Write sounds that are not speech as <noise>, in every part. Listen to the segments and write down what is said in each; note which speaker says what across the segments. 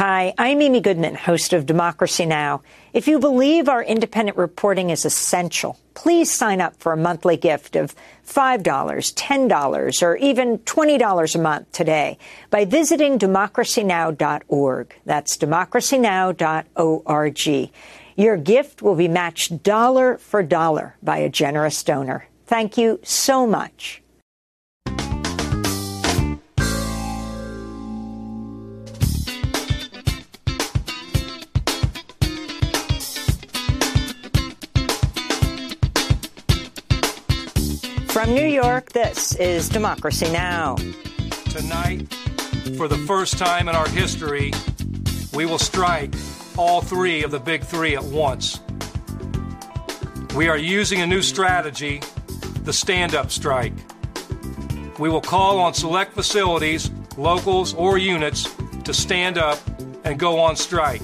Speaker 1: Hi, I'm Amy Goodman, host of Democracy Now! If you believe our independent reporting is essential, please sign up for a monthly gift of $5, $10, or even $20 a month today by visiting democracynow.org. That's democracynow.org. Your gift will be matched dollar for dollar by a generous donor. Thank you so much. From New York, this is Democracy Now!
Speaker 2: Tonight, for the first time in our history, we will strike all three of the big three at once. We are using a new strategy, the stand up strike. We will call on select facilities, locals, or units to stand up and go on strike.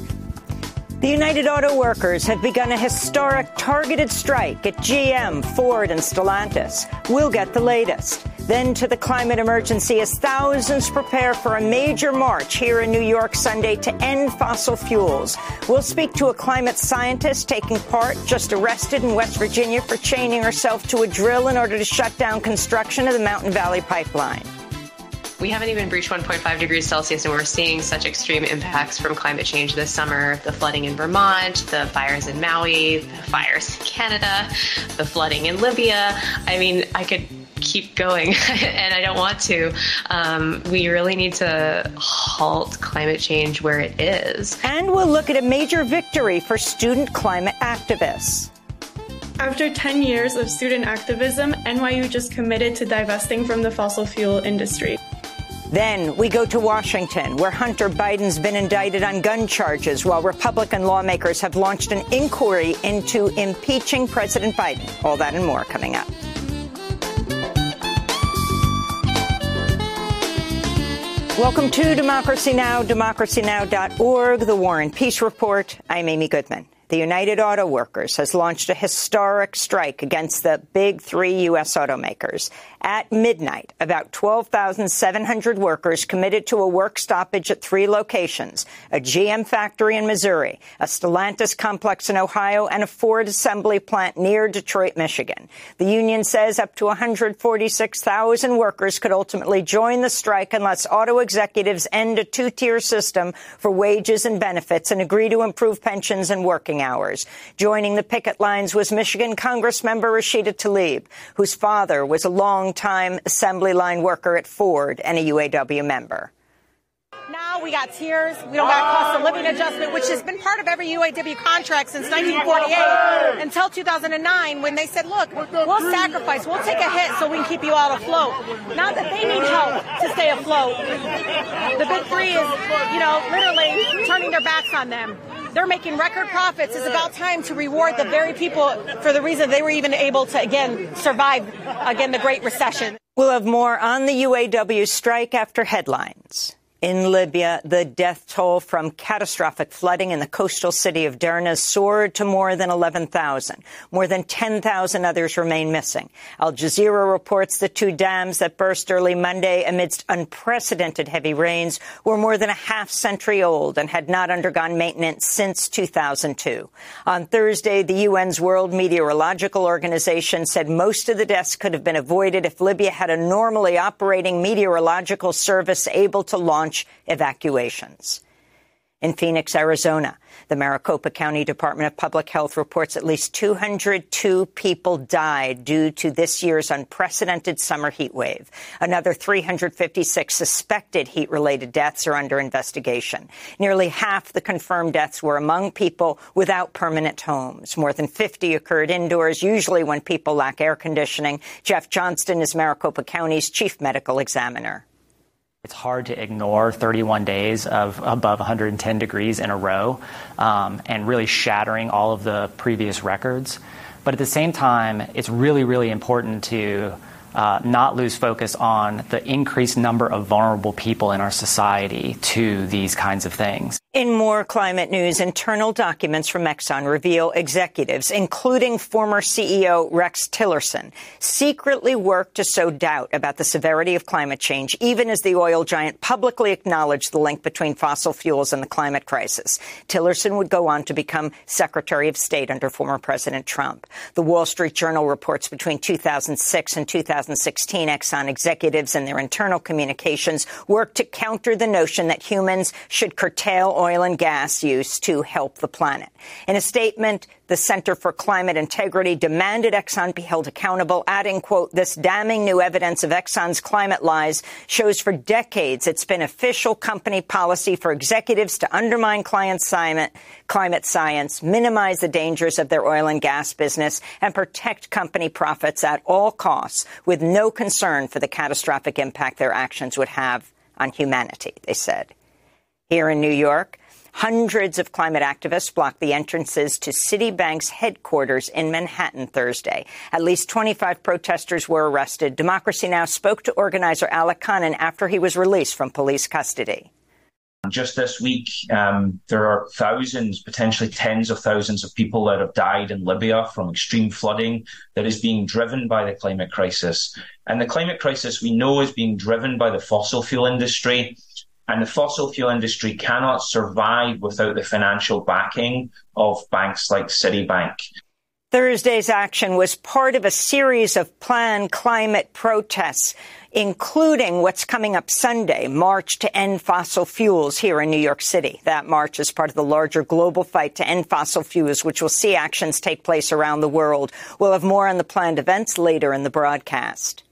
Speaker 1: The United Auto Workers have begun a historic targeted strike at GM, Ford, and Stellantis. We'll get the latest. Then to the climate emergency as thousands prepare for a major march here in New York Sunday to end fossil fuels. We'll speak to a climate scientist taking part, just arrested in West Virginia for chaining herself to a drill in order to shut down construction of the Mountain Valley Pipeline.
Speaker 3: We haven't even breached 1.5 degrees Celsius, and we're seeing such extreme impacts from climate change this summer the flooding in Vermont, the fires in Maui, the fires in Canada, the flooding in Libya. I mean, I could keep going, <laughs> and I don't want to. Um, we really need to halt climate change where it is.
Speaker 1: And we'll look at a major victory for student climate activists.
Speaker 4: After 10 years of student activism, NYU just committed to divesting from the fossil fuel industry.
Speaker 1: Then we go to Washington, where Hunter Biden's been indicted on gun charges, while Republican lawmakers have launched an inquiry into impeaching President Biden. All that and more coming up. Welcome to Democracy Now!, democracynow.org, the War and Peace Report. I'm Amy Goodman the United Auto Workers has launched a historic strike against the big three U.S. automakers. At midnight, about 12,700 workers committed to a work stoppage at three locations, a GM factory in Missouri, a Stellantis complex in Ohio, and a Ford assembly plant near Detroit, Michigan. The union says up to 146,000 workers could ultimately join the strike unless auto executives end a two-tier system for wages and benefits and agree to improve pensions and working hours. Joining the picket lines was Michigan Congressmember Rashida Tlaib, whose father was a long longtime assembly line worker at Ford and a UAW member.
Speaker 5: Now we got tiers. We don't got cost of living adjustment, which has been part of every UAW contract since 1948 until 2009 when they said, look, we'll sacrifice, we'll take a hit so we can keep you all afloat. Now that they need help to stay afloat, the big three is, you know, literally turning their backs on them. They're making record profits. It's about time to reward the very people for the reason they were even able to, again, survive, again, the Great Recession.
Speaker 1: We'll have more on the UAW strike after headlines. In Libya, the death toll from catastrophic flooding in the coastal city of Derna soared to more than 11,000. More than 10,000 others remain missing. Al Jazeera reports the two dams that burst early Monday amidst unprecedented heavy rains were more than a half century old and had not undergone maintenance since 2002. On Thursday, the UN's World Meteorological Organization said most of the deaths could have been avoided if Libya had a normally operating meteorological service able to launch launch evacuations. In Phoenix, Arizona, the Maricopa County Department of Public Health reports at least 202 people died due to this year's unprecedented summer heat wave. Another 356 suspected heat related deaths are under investigation. Nearly half the confirmed deaths were among people without permanent homes. More than 50 occurred indoors, usually when people lack air conditioning. Jeff Johnston is Maricopa County's chief medical examiner.
Speaker 6: It's hard to ignore 31 days of above 110 degrees in a row um, and really shattering all of the previous records. But at the same time, it's really, really important to uh, not lose focus on the increased number of vulnerable people in our society to these kinds of things.
Speaker 1: In more climate news, internal documents from Exxon reveal executives, including former CEO Rex Tillerson, secretly worked to sow doubt about the severity of climate change, even as the oil giant publicly acknowledged the link between fossil fuels and the climate crisis. Tillerson would go on to become Secretary of State under former President Trump. The Wall Street Journal reports between 2006 and 2016, Exxon executives and their internal communications worked to counter the notion that humans should curtail oil and gas use to help the planet. In a statement, the Center for Climate Integrity demanded Exxon be held accountable, adding, quote, this damning new evidence of Exxon's climate lies shows for decades it's been official company policy for executives to undermine climate science, minimize the dangers of their oil and gas business, and protect company profits at all costs with no concern for the catastrophic impact their actions would have on humanity, they said. Here in New York, hundreds of climate activists blocked the entrances to Citibank's headquarters in Manhattan Thursday. At least 25 protesters were arrested. Democracy Now! spoke to organizer Alec Connon after he was released from police custody.
Speaker 7: Just this week, um, there are thousands, potentially tens of thousands of people that have died in Libya from extreme flooding that is being driven by the climate crisis. And the climate crisis we know is being driven by the fossil fuel industry and the fossil fuel industry cannot survive without the financial backing of banks like Citibank.
Speaker 1: Thursday's action was part of a series of planned climate protests, including what's coming up Sunday, March to End Fossil Fuels here in New York City. That march is part of the larger global fight to end fossil fuels, which will see actions take place around the world. We'll have more on the planned events later in the broadcast.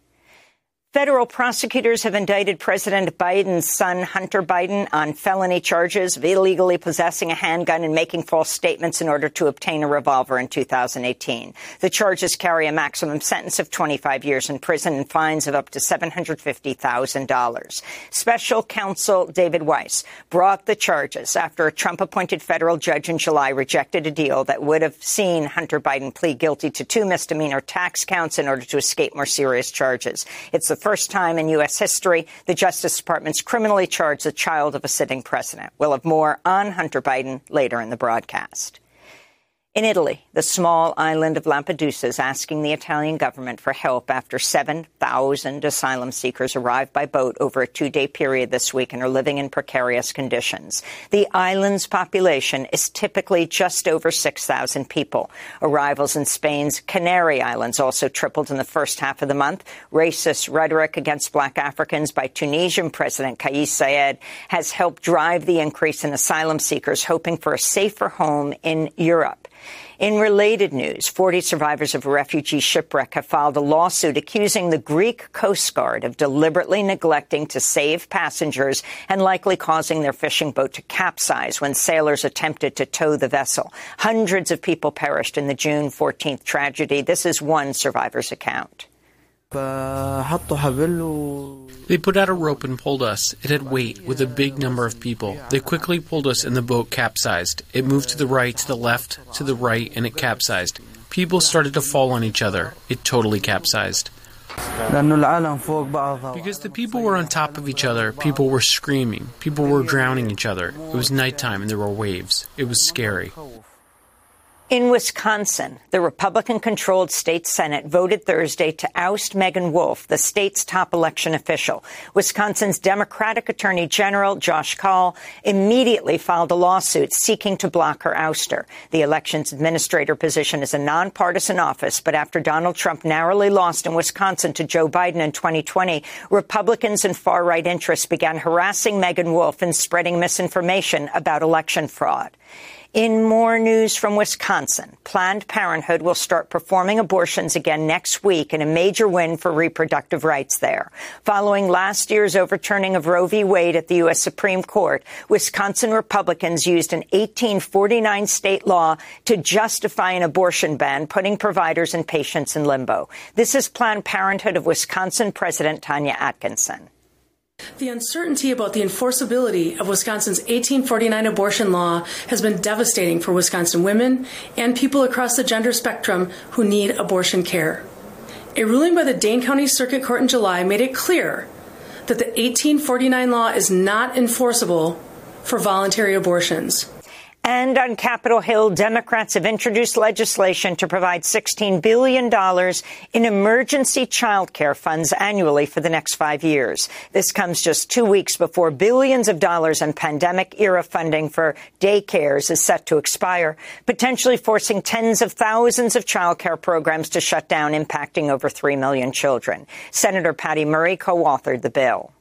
Speaker 1: Federal prosecutors have indicted President Biden's son, Hunter Biden, on felony charges of illegally possessing a handgun and making false statements in order to obtain a revolver in 2018. The charges carry a maximum sentence of 25 years in prison and fines of up to $750,000. Special counsel David Weiss brought the charges after a Trump appointed federal judge in July rejected a deal that would have seen Hunter Biden plead guilty to two misdemeanor tax counts in order to escape more serious charges. It's the first time in U.S. history the Justice Department's criminally charged a child of a sitting president. We'll have more on Hunter Biden later in the broadcast. In Italy, the small island of Lampedusa is asking the Italian government for help after 7,000 asylum seekers arrived by boat over a two-day period this week and are living in precarious conditions. The island's population is typically just over 6,000 people. Arrivals in Spain's Canary Islands also tripled in the first half of the month. Racist rhetoric against black Africans by Tunisian President Kais Saied has helped drive the increase in asylum seekers hoping for a safer home in Europe. In related news, 40 survivors of a refugee shipwreck have filed a lawsuit accusing the Greek Coast Guard of deliberately neglecting to save passengers and likely causing their fishing boat to capsize when sailors attempted to tow the vessel. Hundreds of people perished in the June 14th tragedy. This is one survivor's account.
Speaker 8: They put out a rope and pulled us. It had weight with a big number of people. They quickly pulled us and the boat capsized. It moved to the right, to the left, to the right, and it capsized. People started to fall on each other. It totally capsized. Because the people were on top of each other, people were screaming, people were drowning each other. It was nighttime and there were waves. It was scary.
Speaker 1: In Wisconsin, the Republican controlled state Senate voted Thursday to oust Meagan Wolfe, the state's top election official. Wisconsin's Democratic Attorney General Josh Kaul immediately filed a lawsuit seeking to block her ouster. The elections administrator position is a nonpartisan office, but after Donald Trump narrowly lost in Wisconsin to Joe Biden in 2020, Republicans and far right interests began harassing Meagan Wolfe and spreading misinformation about election fraud. In more news from Wisconsin, Planned Parenthood will start performing abortions again next week in a major win for reproductive rights there. Following last year's overturning of Roe v. Wade at the U.S. Supreme Court, Wisconsin Republicans used an 1849 state law to justify an abortion ban, putting providers and patients in limbo. This is Planned Parenthood of Wisconsin President Tanya Atkinson.
Speaker 9: The uncertainty about the enforceability of Wisconsin's 1849 abortion law has been devastating for Wisconsin women and people across the gender spectrum who need abortion care. A ruling by the Dane County Circuit Court in July made it clear that the 1849 law is not enforceable for voluntary abortions.
Speaker 1: And on Capitol Hill, Democrats have introduced legislation to provide $16 billion in emergency child care funds annually for the next five years. This comes just two weeks before billions of dollars in pandemic era funding for daycares is set to expire, potentially forcing tens of thousands of child care programs to shut down, impacting over 3 million children. Senator Patty Murray co-authored the bill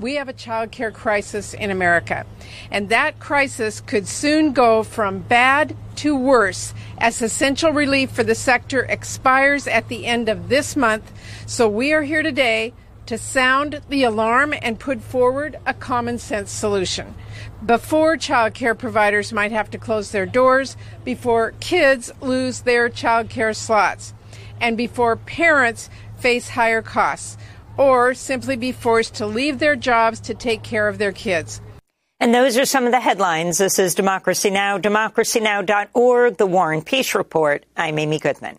Speaker 10: we have a child care crisis in America. And that crisis could soon go from bad to worse as essential relief for the sector expires at the end of this month. So we are here today to sound the alarm and put forward a common sense solution. Before child care providers might have to close their doors, before kids lose their child care slots, and before parents face higher costs or simply be forced to leave their jobs to take care of their kids.
Speaker 1: And those are some of the headlines. This is Democracy Now!, democracynow.org, The War and Peace Report. I'm Amy Goodman.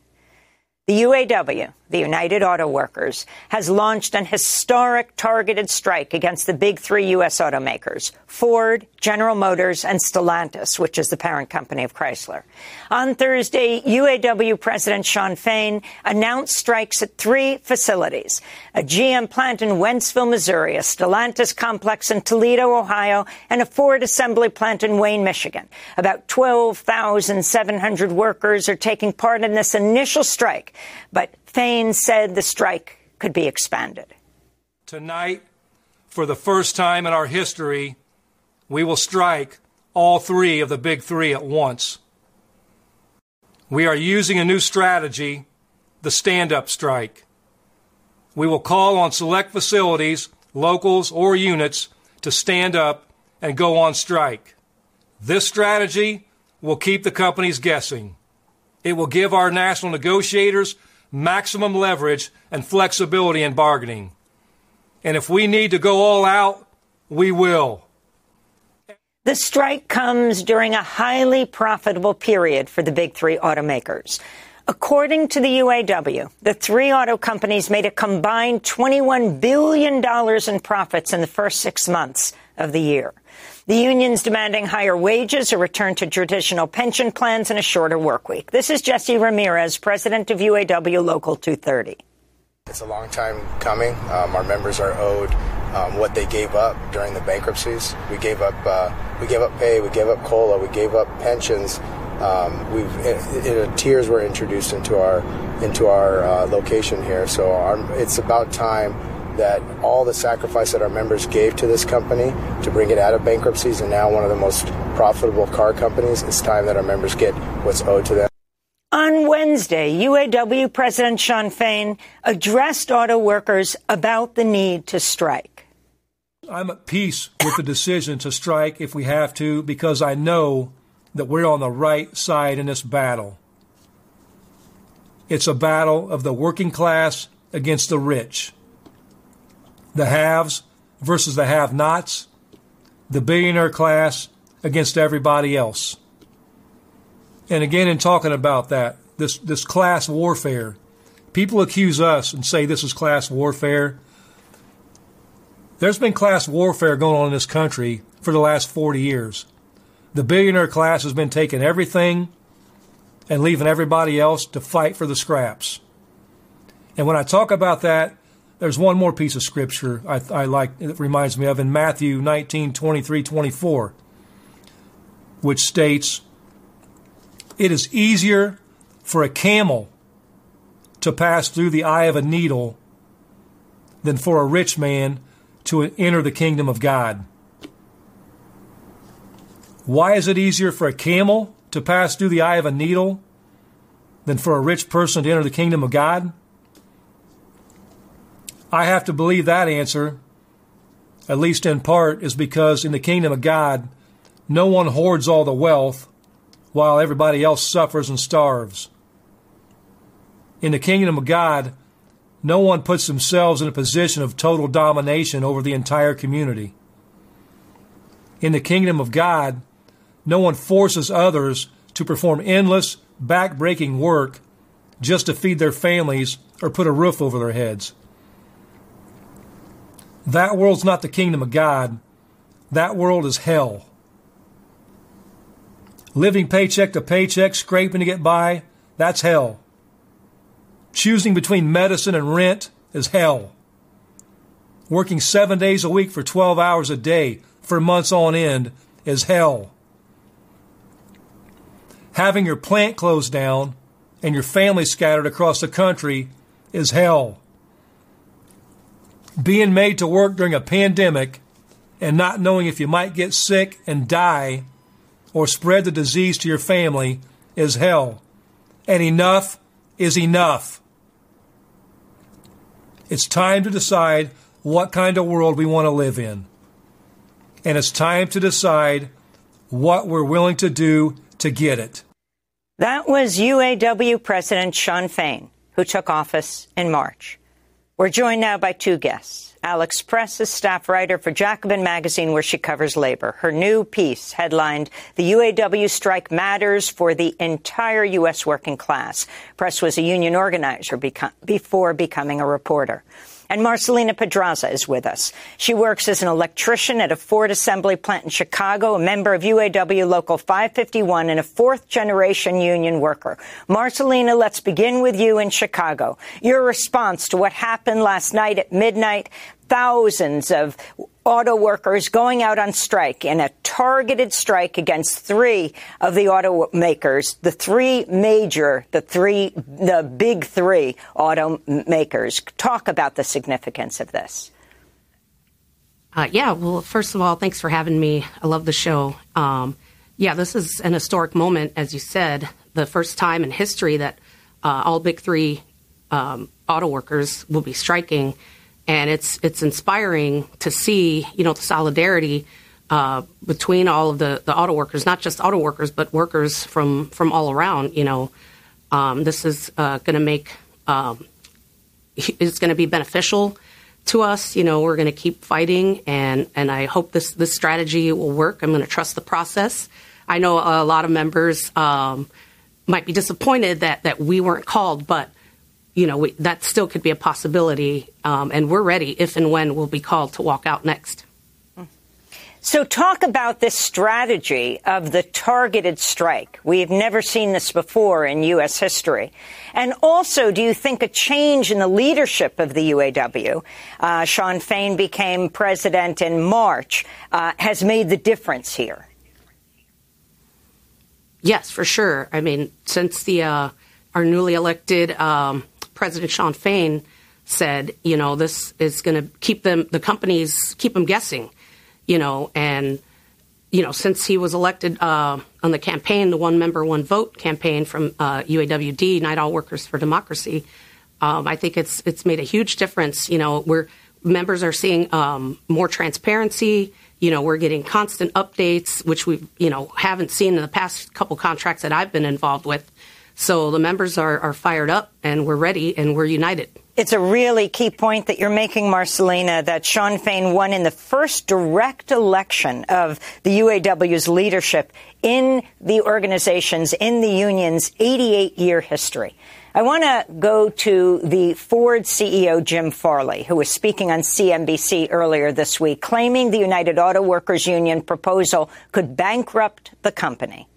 Speaker 1: The UAW, the United Auto Workers, has launched an historic targeted strike against the big three U.S. automakers, Ford, General Motors, and Stellantis, which is the parent company of Chrysler. On Thursday, UAW President Shawn Fain announced strikes at three facilities, a GM plant in Wentzville, Missouri, a Stellantis complex in Toledo, Ohio, and a Ford assembly plant in Wayne, Michigan. About 12,700 workers are taking part in this initial strike, but Fain said the strike could be expanded.
Speaker 2: Tonight, for the first time in our history, we will strike all three of the big three at once. We are using a new strategy, the stand up strike. We will call on select facilities, locals, or units to stand up and go on strike. This strategy will keep the companies guessing. It will give our national negotiators maximum leverage and flexibility in bargaining. And if we need to go all out, we will.
Speaker 1: The strike comes during a highly profitable period for the big three automakers. According to the UAW, the three auto companies made a combined $21 billion in profits in the first six months of the year. The unions demanding higher wages, a return to traditional pension plans, and a shorter work week. This is Jesse Ramirez, president of UAW Local 230.
Speaker 11: It's a long time coming. Um, our members are owed um, what they gave up during the bankruptcies. We gave up, uh, we gave up pay, we gave up cola, we gave up pensions. Um, we've it, it, tiers were introduced into our into our uh, location here, so our, it's about time that all the sacrifice that our members gave to this company to bring it out of bankruptcies and now one of the most profitable car companies, it's time that our members get what's owed to them.
Speaker 1: On Wednesday, UAW President Shawn Fain addressed auto workers about the need to strike.
Speaker 2: I'm at peace with the decision to strike if we have to because I know that we're on the right side in this battle. It's a battle of the working class against the rich, the haves versus the have nots, the billionaire class against everybody else. And again, in talking about that, this, this class warfare, people accuse us and say this is class warfare. There's been class warfare going on in this country for the last 40 years. The billionaire class has been taking everything and leaving everybody else to fight for the scraps. And when I talk about that, there's one more piece of scripture I, I like, it reminds me of in Matthew 19, 23, 24, which states, it is easier for a camel to pass through the eye of a needle than for a rich man to enter the kingdom of God. Why is it easier for a camel to pass through the eye of a needle than for a rich person to enter the kingdom of God? I have to believe that answer, at least in part, is because in the kingdom of God, no one hoards all the wealth while everybody else suffers and starves. In the kingdom of God, no one puts themselves in a position of total domination over the entire community. In the kingdom of God, no one forces others to perform endless, back-breaking work just to feed their families or put a roof over their heads. That world's not the kingdom of God. that world is hell. Living paycheck to paycheck, scraping to get by, that's hell. Choosing between medicine and rent is hell. Working seven days a week for 12 hours a day for months on end is hell. Having your plant closed down and your family scattered across the country is hell. Being made to work during a pandemic and not knowing if you might get sick and die or spread the disease to your family is hell. And enough is enough. It's time to decide what kind of world we want to live in. And it's time to decide what we're willing to do to get it.
Speaker 1: That was UAW President Shawn Fain, who took office in March. We're joined now by two guests. Alex Press is staff writer for Jacobin Magazine, where she covers labor. Her new piece, headlined The UAW Strike Matters for the Entire U.S. Working Class. Press was a union organizer beco- before becoming a reporter. And Marcelina Pedraza is with us. She works as an electrician at a Ford assembly plant in Chicago, a member of UAW Local 551, and a fourth generation union worker. Marcelina, let's begin with you in Chicago. Your response to what happened last night at midnight, thousands of auto workers going out on strike in a targeted strike against three of the automakers, the three major, the three, the big three automakers. Talk about the significance of this.
Speaker 12: Uh, yeah, well, first of all, thanks for having me. I love the show. Um, yeah, this is an historic moment, as you said, the first time in history that uh, all big three um, auto workers will be striking and it's it's inspiring to see you know the solidarity uh, between all of the, the auto workers, not just auto workers, but workers from from all around. You know, um, this is uh, going to make um, it's going to be beneficial to us. You know, we're going to keep fighting, and and I hope this this strategy will work. I'm going to trust the process. I know a lot of members um, might be disappointed that that we weren't called, but you know, we, that still could be a possibility. Um, and we're ready if and when we'll be called to walk out next.
Speaker 1: So, talk about this strategy of the targeted strike. We've never seen this before in U.S. history. And also, do you think a change in the leadership of the UAW, uh, Shawn Fain became president in March, uh, has made the difference here?
Speaker 12: Yes, for sure. I mean, since the uh, our newly elected um, President Shawn Fain said, you know, this is going to keep them, the companies, keep them guessing, you know, and, you know, since he was elected uh, on the campaign, the one member, one vote campaign from uh, UAWD, Unite All Workers for Democracy, um, I think it's it's made a huge difference. You know, where members are seeing um, more transparency. You know, we're getting constant updates, which we you know haven't seen in the past couple contracts that I've been involved with. So the members are, are fired up and we're ready and we're united.
Speaker 1: It's a really key point that you're making, Marcelina, that Shawn Fain won in the first direct election of the UAW's leadership in the organization's, in the union's 88 year history. I want to go to the Ford CEO, Jim Farley, who was speaking on CNBC earlier this week, claiming the United Auto Workers Union proposal could bankrupt the company.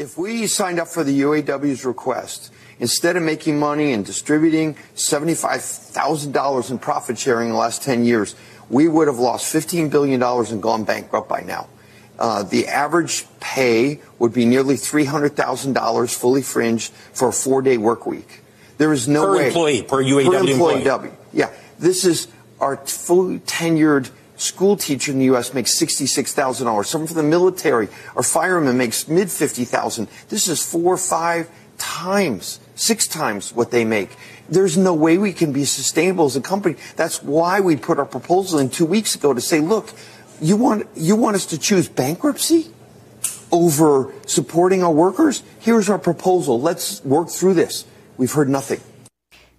Speaker 13: If we signed up for the UAW's request, instead of making money and distributing $75,000 in profit sharing in the last 10 years, we would have lost $15 billion and gone bankrupt by now. Uh, the average pay would be nearly $300,000 fully fringed for a four day work week. There is no
Speaker 14: per
Speaker 13: way.
Speaker 14: Employee, per UAW
Speaker 13: per employee.
Speaker 14: employee.
Speaker 13: Yeah. This is our fully tenured school teacher in the U.S. makes $66,000. Someone from the military or fireman makes mid 50,000. This is four five times, six times what they make. There's no way we can be sustainable as a company. That's why we put our proposal in two weeks ago to say, look, you want, you want us to choose bankruptcy over supporting our workers? Here's our proposal. Let's work through this. We've heard nothing.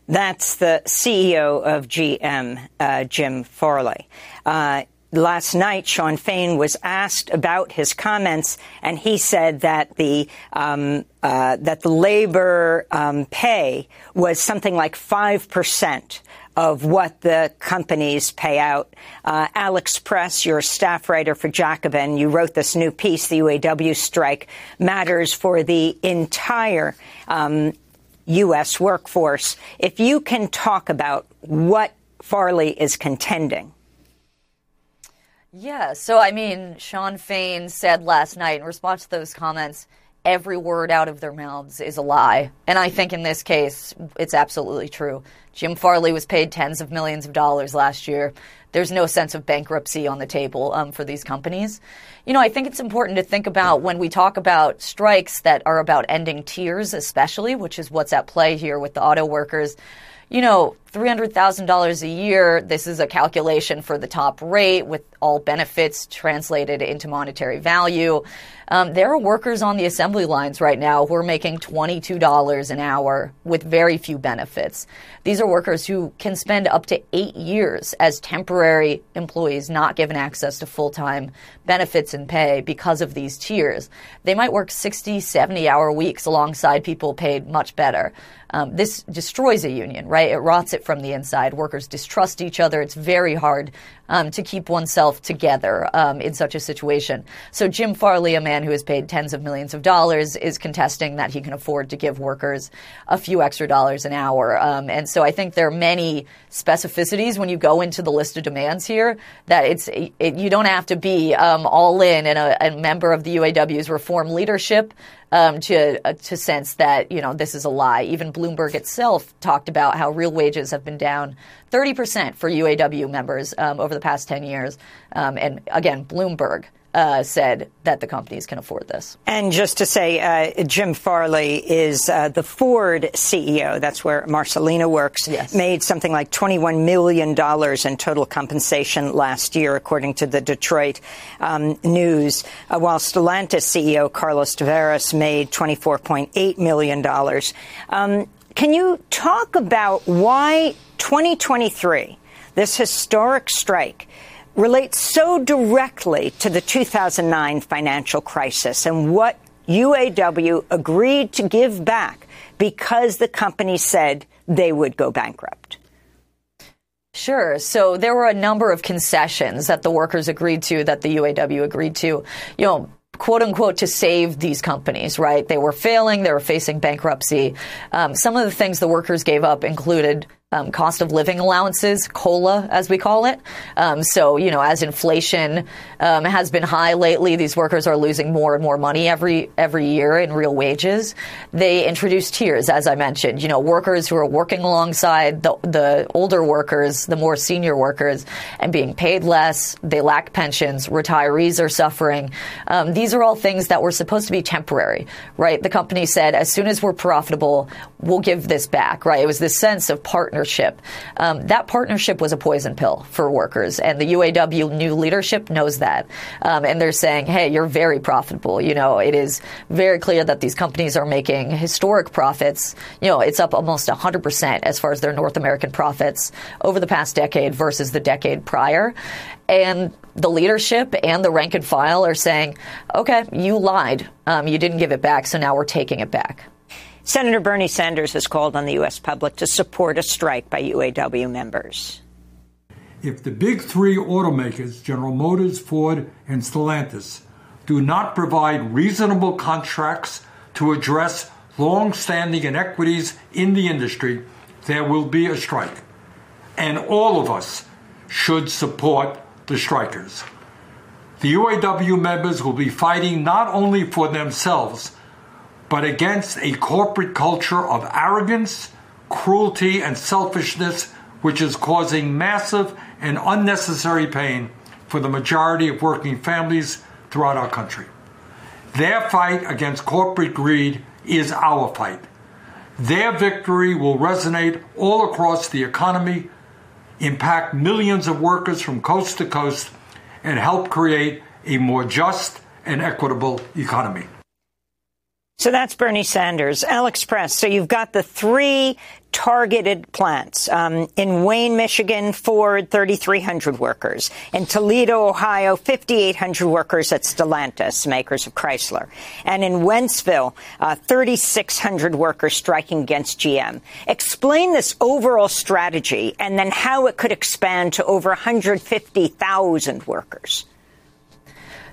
Speaker 1: That's the CEO of GM, uh, Jim Farley. Uh, last night, Shawn Fain was asked about his comments, and he said that the um, uh, that the labor um, pay was something like five percent of what the companies pay out. Uh, Alex Press, your staff writer for Jacobin, you wrote this new piece, The UAW Strike Matters for the Entire um, U.S. Workforce. If you can talk about what Farley is contending.
Speaker 14: Yeah, so I mean, Shawn Fain said last night in response to those comments, every word out of their mouths is a lie. And I think in this case, it's absolutely true. Jim Farley was paid tens of millions of dollars last year. There's no sense of bankruptcy on the table um, for these companies. You know, I think it's important to think about when we talk about strikes that are about ending tiers, especially, which is what's at play here with the auto workers you know, $300,000 a year, this is a calculation for the top rate with all benefits translated into monetary value. Um, there are workers on the assembly lines right now who are making $22 an hour with very few benefits. These are workers who can spend up to eight years as temporary employees not given access to full time benefits and pay because of these tiers. They might work 60, 70 hour weeks alongside people paid much better. Um, this destroys a union, right? It rots it from the inside. Workers distrust each other. It's very hard um, to keep oneself together um, in such a situation. So Jim Farley, a man who is paid tens of millions of dollars, is contesting that he can afford to give workers a few extra dollars an hour. Um, and so I think there are many specificities when you go into the list of demands here that it's it, you don't have to be um, all in and a, a member of the UAW's reform leadership um, to uh, to sense that you know this is a lie. Even Bloomberg itself talked about how real wages have been down 30 percent for UAW members um, over the past 10 years. Um, and again, Bloomberg uh, said that the companies can afford this.
Speaker 1: And just to say, uh, Jim Farley is uh, the Ford CEO. That's where Marcelina works.
Speaker 14: Yes.
Speaker 1: Made something like $21 million in total compensation last year, according to the Detroit um, News. Uh, while Stellantis CEO Carlos Tavares made $24.8 million. Um, can you talk about why 2023, this historic strike, relates so directly to the 2009 financial crisis and what UAW agreed to give back because the company said they would go bankrupt.
Speaker 14: Sure. So there were a number of concessions that the workers agreed to, that the UAW agreed to. You know, quote unquote to save these companies, right? They were failing, they were facing bankruptcy. Um, some of the things the workers gave up included um, cost of living allowances, COLA, as we call it. Um, so, you know, as inflation um, has been high lately, these workers are losing more and more money every every year in real wages. They introduced tiers, as I mentioned. You know, workers who are working alongside the, the older workers, the more senior workers, and being paid less. They lack pensions. Retirees are suffering. Um, these are all things that were supposed to be temporary, right? The company said, as soon as we're profitable, we'll give this back, right? It was this sense of partnership partnership. Um, that partnership was a poison pill for workers, and the UAW new leadership knows that. Um, and they're saying, hey, you're very profitable. You know, it is very clear that these companies are making historic profits. You know, it's up almost 100% as far as their North American profits over the past decade versus the decade prior. And the leadership and the rank and file are saying, okay, you lied. Um, you didn't give it back, so now we're taking it back.
Speaker 1: Senator Bernie Sanders has called on the U.S. public to support a strike by UAW members.
Speaker 15: If the big three automakers, General Motors, Ford, and Stellantis, do not provide reasonable contracts to address long standing inequities in the industry, there will be a strike. And all of us should support the strikers. The UAW members will be fighting not only for themselves but against a corporate culture of arrogance, cruelty, and selfishness, which is causing massive and unnecessary pain for the majority of working families throughout our country. Their fight against corporate greed is our fight. Their victory will resonate all across the economy, impact millions of workers from coast to coast, and help create a more just and equitable economy.
Speaker 1: So that's Bernie Sanders. Alex Press. So you've got the three targeted plants. Um, in Wayne, Michigan, Ford, 3,300 workers. In Toledo, Ohio, 5,800 workers at Stellantis, makers of Chrysler. And in Wentzville, uh, 3,600 workers striking against GM. Explain this overall strategy and then how it could expand to over 150,000 workers.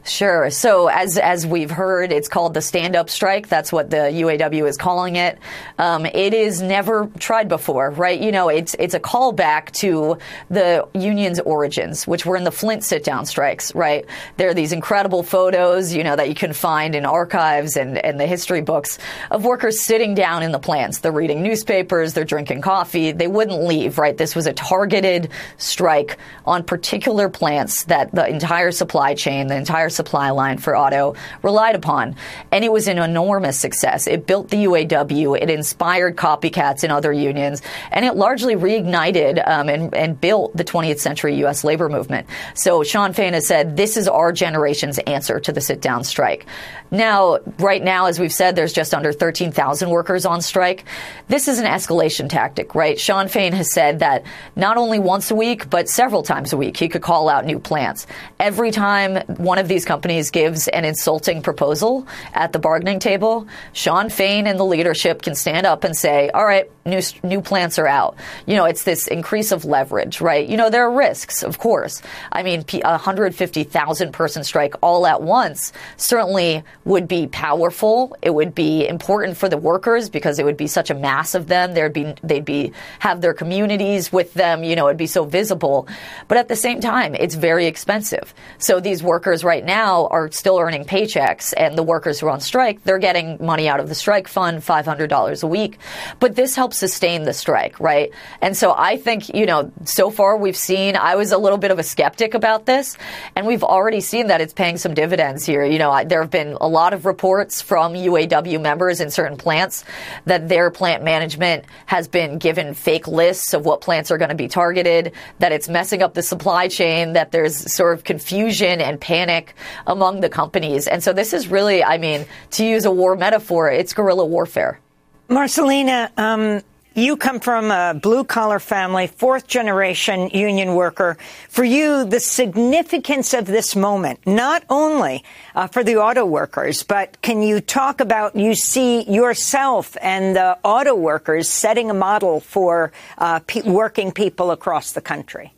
Speaker 14: Sure. So as as we've heard, it's called the stand up strike. That's what the UAW is calling it. Um, it is never tried before, right? You know, it's it's a callback to the union's origins, which were in the Flint sit down strikes, right? There are these incredible photos, you know, that you can find in archives and and the history books of workers sitting down in the plants. They're reading newspapers, they're drinking coffee. They wouldn't leave, right? This was a targeted strike on particular plants that the entire supply chain, the entire supply line for auto relied upon. And it was an enormous success. It built the UAW, it inspired copycats in other unions, and it largely reignited um, and, and built the 20th century U.S. labor movement. So Shawn Fain has said this is our generation's answer to the sit down strike. Now, right now, as we've said, there's just under 13,000 workers on strike. This is an escalation tactic, right? Shawn Fain has said that not only once a week, but several times a week, he could call out new plants. Every time one of these companies gives an insulting proposal at the bargaining table, Shawn Fain and the leadership can stand up and say, all right, new, new plants are out. You know, it's this increase of leverage, right? You know, there are risks, of course. I mean, a 150,000 person strike all at once certainly would be powerful. It would be important for the workers because it would be such a mass of them. There'd be they'd be have their communities with them. You know, it'd be so visible. But at the same time, it's very expensive. So these workers right now are still earning paychecks, and the workers who are on strike, they're getting money out of the strike fund, five hundred dollars a week. But this helps sustain the strike, right? And so I think you know, so far we've seen. I was a little bit of a skeptic about this, and we've already seen that it's paying some dividends here. You know, there have been a lot of reports from UAW members in certain plants that their plant management has been given fake lists of what plants are going to be targeted, that it's messing up the supply chain, that there's sort of confusion and panic among the companies. And so this is really, I mean, to use a war metaphor, it's guerrilla warfare.
Speaker 1: Marcelina, um, you come from a blue collar family, fourth generation union worker. For you, the significance of this moment, not only uh, for the auto workers, but can you talk about you see yourself and the auto workers setting a model for uh, pe- working people across the country?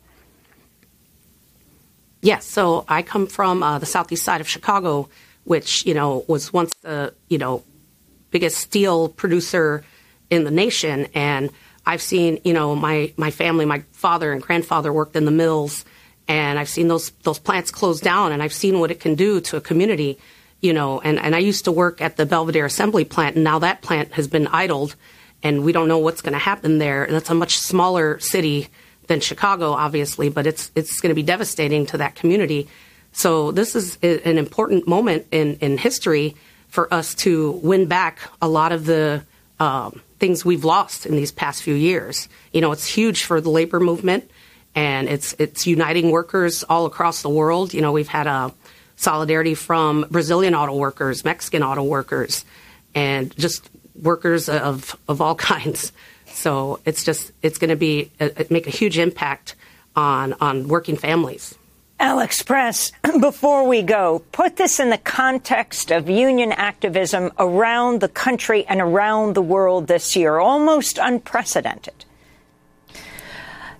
Speaker 12: Yes. So I come from uh, the southeast side of Chicago, which, you know, was once the, you know, biggest steel producer in the nation. And I've seen, you know, my, my family, my father and grandfather worked in the mills, and I've seen those those plants close down, and I've seen what it can do to a community, you know. And, and I used to work at the Belvidere Assembly Plant, and now that plant has been idled, and we don't know what's going to happen there. And that's a much smaller city than Chicago, obviously, but it's it's going to be devastating to that community. So this is an important moment in, in history for us to win back a lot of the um, things we've lost in these past few years. You know, it's huge for the labor movement, and it's it's uniting workers all across the world. You know, we've had a solidarity from Brazilian auto workers, Mexican auto workers, and just workers of of all <laughs> kinds. So it's just it's going to be uh, make a huge impact on on working families.
Speaker 1: Alex Press, <clears throat> before we go, put this in the context of union activism around the country and around the world this year, almost unprecedented.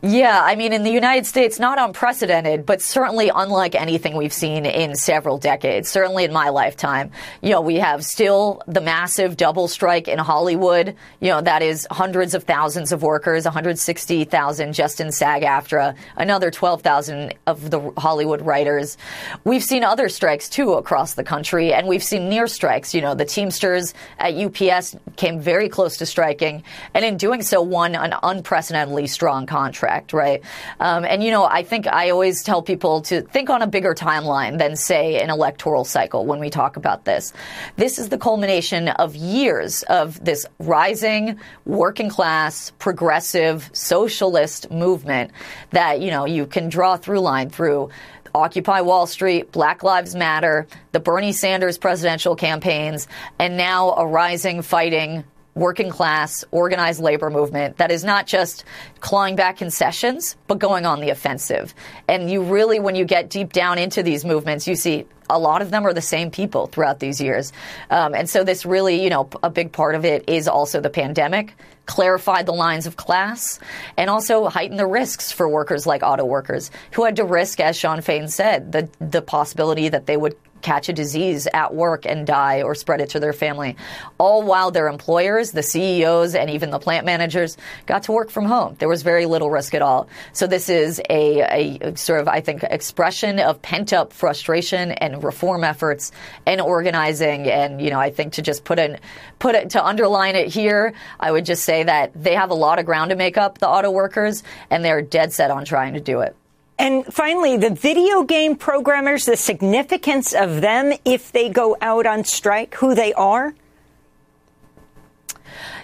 Speaker 14: Yeah, I mean, in the United States, not unprecedented, but certainly unlike anything we've seen in several decades, certainly in my lifetime. You know, we have still the massive double strike in Hollywood. You know, that is hundreds of thousands of workers, 160,000 just in SAG AFTRA, another 12,000 of the Hollywood writers. We've seen other strikes too across the country, and we've seen near strikes. You know, the Teamsters at UPS came very close to striking, and in doing so, won an unprecedentedly strong contract contract, right? Um, and, you know, I think I always tell people to think on a bigger timeline than, say, an electoral cycle when we talk about this. This is the culmination of years of this rising working class, progressive, socialist movement that, you know, you can draw through line through Occupy Wall Street, Black Lives Matter, the Bernie Sanders presidential campaigns, and now a rising fighting working class, organized labor movement that is not just clawing back concessions, but going on the offensive. And you really, when you get deep down into these movements, you see a lot of them are the same people throughout these years. Um, and so this really, you know, a big part of it is also the pandemic, clarified the lines of class, and also heightened the risks for workers like auto workers who had to risk, as Shawn Fain said, the, the possibility that they would catch a disease at work and die or spread it to their family. All while their employers, the CEOs, and even the plant managers got to work from home. There was very little risk at all. So this is a, a sort of, I think, expression of pent up frustration and reform efforts and organizing. And, you know, I think to just put in, put it, to underline it here, I would just say that they have a lot of ground to make up, the auto workers, and they're dead set on trying to do it.
Speaker 1: And finally, the video game programmers, the significance of them if they go out on strike, who they are?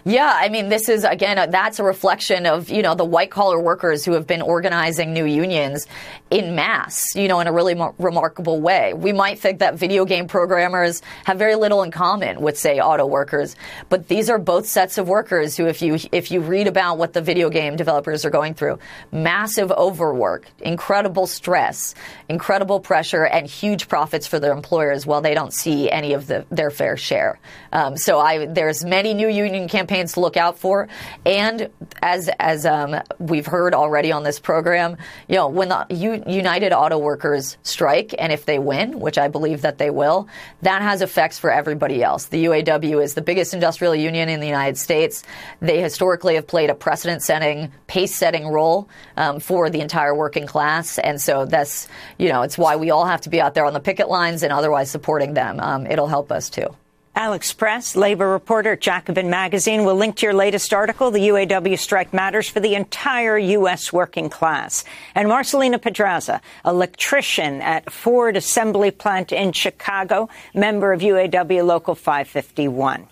Speaker 14: Yeah, I mean, this is again, that's a reflection of you know the white collar workers who have been organizing new unions in mass, you know, in a really remarkable way. We might think that video game programmers have very little in common with, say, auto workers, but these are both sets of workers who, if you if you read about what the video game developers are going through, massive overwork, incredible stress, incredible pressure, and huge profits for their employers, while they don't see any of the, their fair share. Um, so I, there's many new union campaigns to look out for. And as as um, we've heard already on this program, you know, when the U- United Auto Workers strike, and if they win, which I believe that they will, that has effects for everybody else. The UAW is the biggest industrial union in the United States. They historically have played a precedent-setting, pace-setting role um, for the entire working class, and so that's you know, it's why we all have to be out there on the picket lines and otherwise supporting them. Um, it'll help us too.
Speaker 1: Alex Press, labor reporter at Jacobin Magazine, will link to your latest article, The UAW Strike Matters for the Entire U.S. Working Class. And Marcelina Pedraza, electrician at Ford Assembly Plant in Chicago, member of UAW Local 551.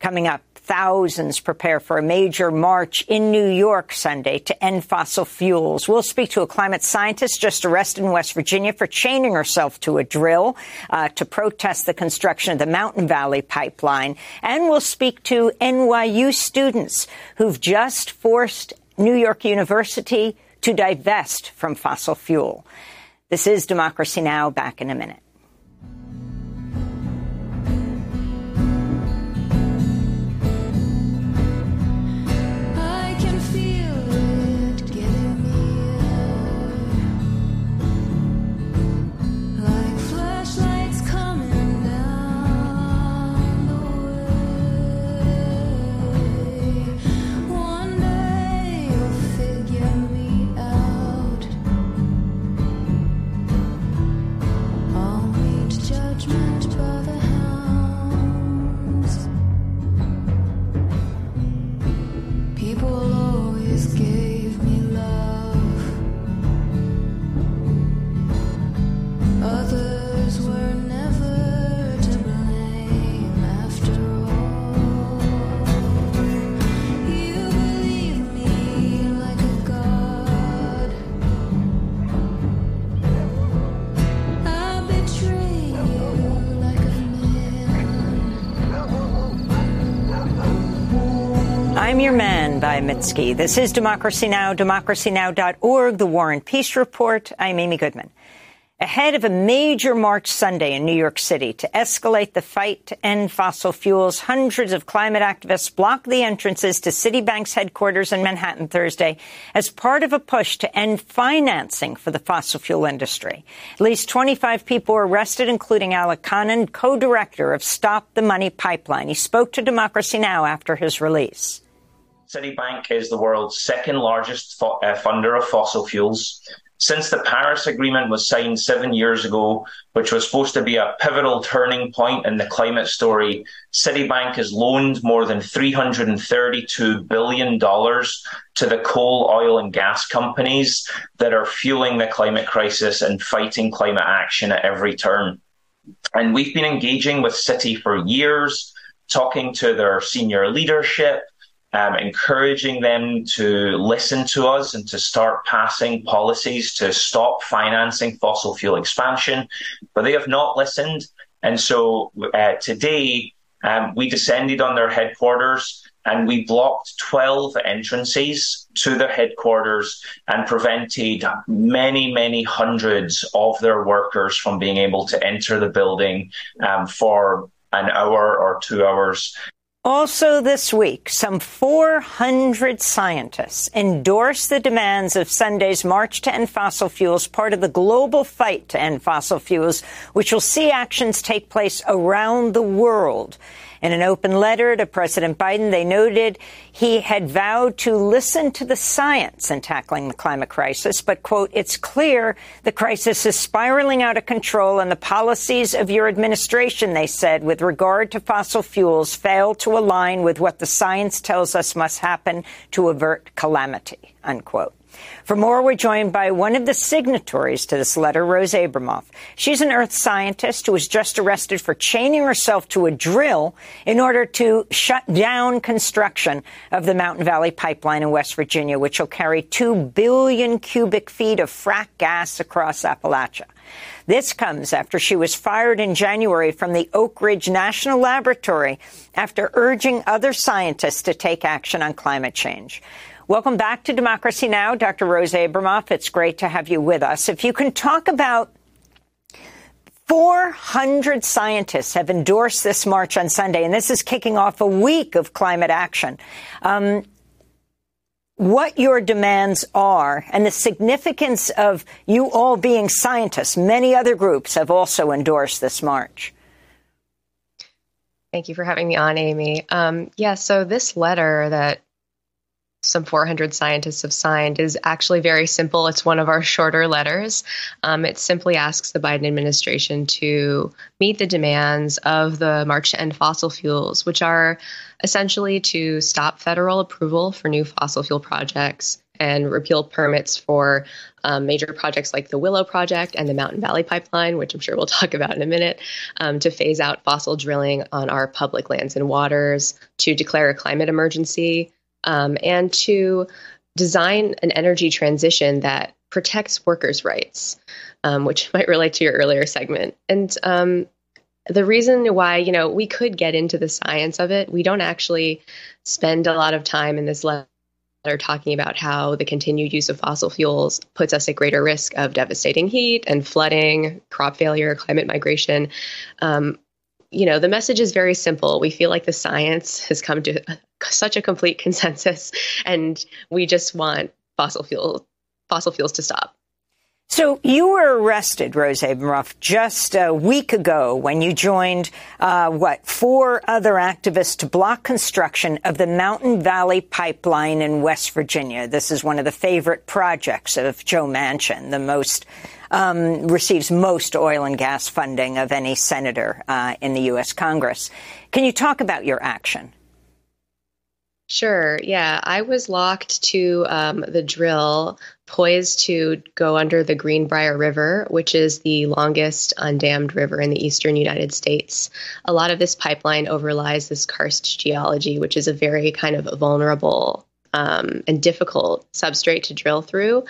Speaker 1: Coming up, thousands prepare for a major march in New York Sunday to end fossil fuels. We'll speak to a climate scientist just arrested in West Virginia for chaining herself to a drill uh, to protest the construction of the Mountain Valley pipeline. And we'll speak to NYU students who've just forced New York University to divest from fossil fuel. This is Democracy Now! Back in a minute. By Mitski. This is Democracy Now!, democracynow.org, The War and Peace Report. I'm Amy Goodman. Ahead of a major March Sunday in New York City to escalate the fight to end fossil fuels, hundreds of climate activists blocked the entrances to Citibank's headquarters in Manhattan Thursday as part of a push to end financing for the fossil fuel industry. At least 25 people were arrested, including Alec Connon, co-director of Stop the Money Pipeline. He spoke to Democracy Now! after his release.
Speaker 7: Citibank is the world's second largest uh, funder of fossil fuels. Since the Paris Agreement was signed seven years ago, which was supposed to be a pivotal turning point in the climate story, Citibank has loaned more than $332 billion to the coal, oil, and gas companies that are fueling the climate crisis and fighting climate action at every turn. And we've been engaging with Citi for years, talking to their senior leadership, um, encouraging them to listen to us and to start passing policies to stop financing fossil fuel expansion. But they have not listened. And so uh, today, um, we descended on their headquarters and we blocked 12 entrances to their headquarters and prevented many, many hundreds of their workers from being able to enter the building um, for an hour or two hours.
Speaker 1: Also this week, some 400 scientists endorsed the demands of Sunday's March to End Fossil Fuels, part of the global fight to end fossil fuels, which will see actions take place around the world. In an open letter to President Biden, they noted he had vowed to listen to the science in tackling the climate crisis, but, quote, it's clear the crisis is spiraling out of control and the policies of your administration, they said, with regard to fossil fuels fail to align with what the science tells us must happen to avert calamity, unquote. For more, we're joined by one of the signatories to this letter, Rose Abramoff. She's an earth scientist who was just arrested for chaining herself to a drill in order to shut down construction of the Mountain Valley Pipeline in West Virginia, which will carry 2 billion cubic feet of frack gas across Appalachia. This comes after she was fired in January from the Oak Ridge National Laboratory after urging other scientists to take action on climate change. Welcome back to Democracy Now!, Dr. Rose Abramoff. It's great to have you with us. If you can talk about 400 scientists have endorsed this march on Sunday, and this is kicking off a week of climate action. Um, what your demands are and the significance of you all being scientists. Many other groups have also endorsed this march.
Speaker 16: Thank you for having me on, Amy. Um, yeah, so this letter that some 400 scientists have signed is actually very simple. It's one of our shorter letters. Um, it simply asks the Biden administration to meet the demands of the March to End Fossil Fuels, which are essentially to stop federal approval for new fossil fuel projects and repeal permits for um, major projects like the Willow Project and the Mountain Valley Pipeline, which I'm sure we'll <laughs> talk about in a minute, um, to phase out fossil drilling on our public lands and waters, to declare a climate emergency, um, and to design an energy transition that protects workers' rights, um, which <laughs> might relate to your earlier segment. And um, the reason why, you know, we could get into the science of it, we don't actually spend a lot of time in this letter talking about how the continued use of fossil fuels puts us at greater risk of devastating heat and flooding, crop failure, climate migration. Um, you know, the message is very simple. We feel like the science has come to such a complete consensus, and we just want fossil fuel fossil fuels to stop.
Speaker 1: So you were arrested, Rose Abramoff, just a week ago when you joined uh, what four other activists to block construction of the Mountain Valley Pipeline in West Virginia. This is one of the favorite projects of Joe Manchin, the most um, receives most oil and gas funding of any senator uh, in the U.S. Congress. Can you talk about your action?
Speaker 16: Sure. Yeah. I was locked to um, the drill, poised to go under the Greenbrier River, which is the longest undammed river in the eastern United States. A lot of this pipeline overlies this karst geology, which is a very kind of vulnerable um, and difficult substrate to drill through,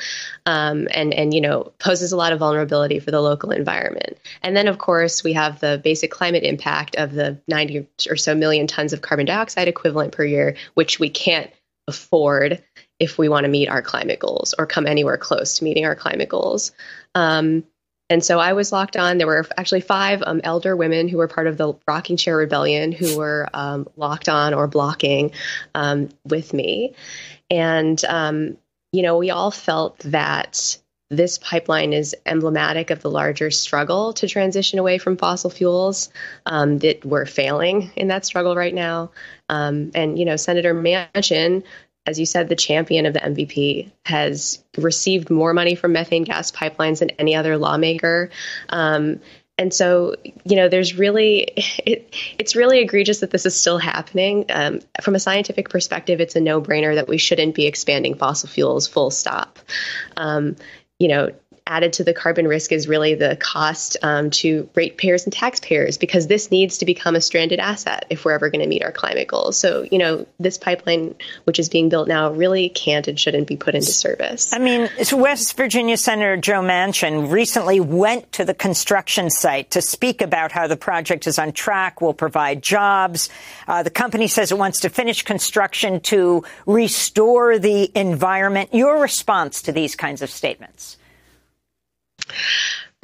Speaker 16: um, and and you know poses a lot of vulnerability for the local environment. And then of course we have the basic climate impact of the 90 or so million tons of carbon dioxide equivalent per year, which we can't afford if we want to meet our climate goals or come anywhere close to meeting our climate goals. Um, and so I was locked on. There were actually five um, elder women who were part of the Rocking Chair Rebellion who were um, locked on or blocking um, with me. And, um, you know, we all felt that this pipeline is emblematic of the larger struggle to transition away from fossil fuels, um, that we're failing in that struggle right now. Um, and, you know, Senator Manchin as you said, the champion of the MVP has received more money from methane gas pipelines than any other lawmaker. Um, and so, you know, there's really, <laughs> it, it's really egregious that this is still happening. Um, from a scientific perspective, it's a no brainer that we shouldn't be expanding fossil fuels full stop. Um, you know, added to the carbon risk is really the cost um, to ratepayers and taxpayers because this needs to become a stranded asset if we're ever going to meet our climate goals. So, you know, this pipeline, which is being built now, really can't and shouldn't be put into service.
Speaker 1: I mean, West Virginia Senator Joe Manchin recently went to the construction site to speak about how the project is on track, will provide jobs. Uh, the company says it wants to finish construction to restore the environment. Your response to these kinds of statements?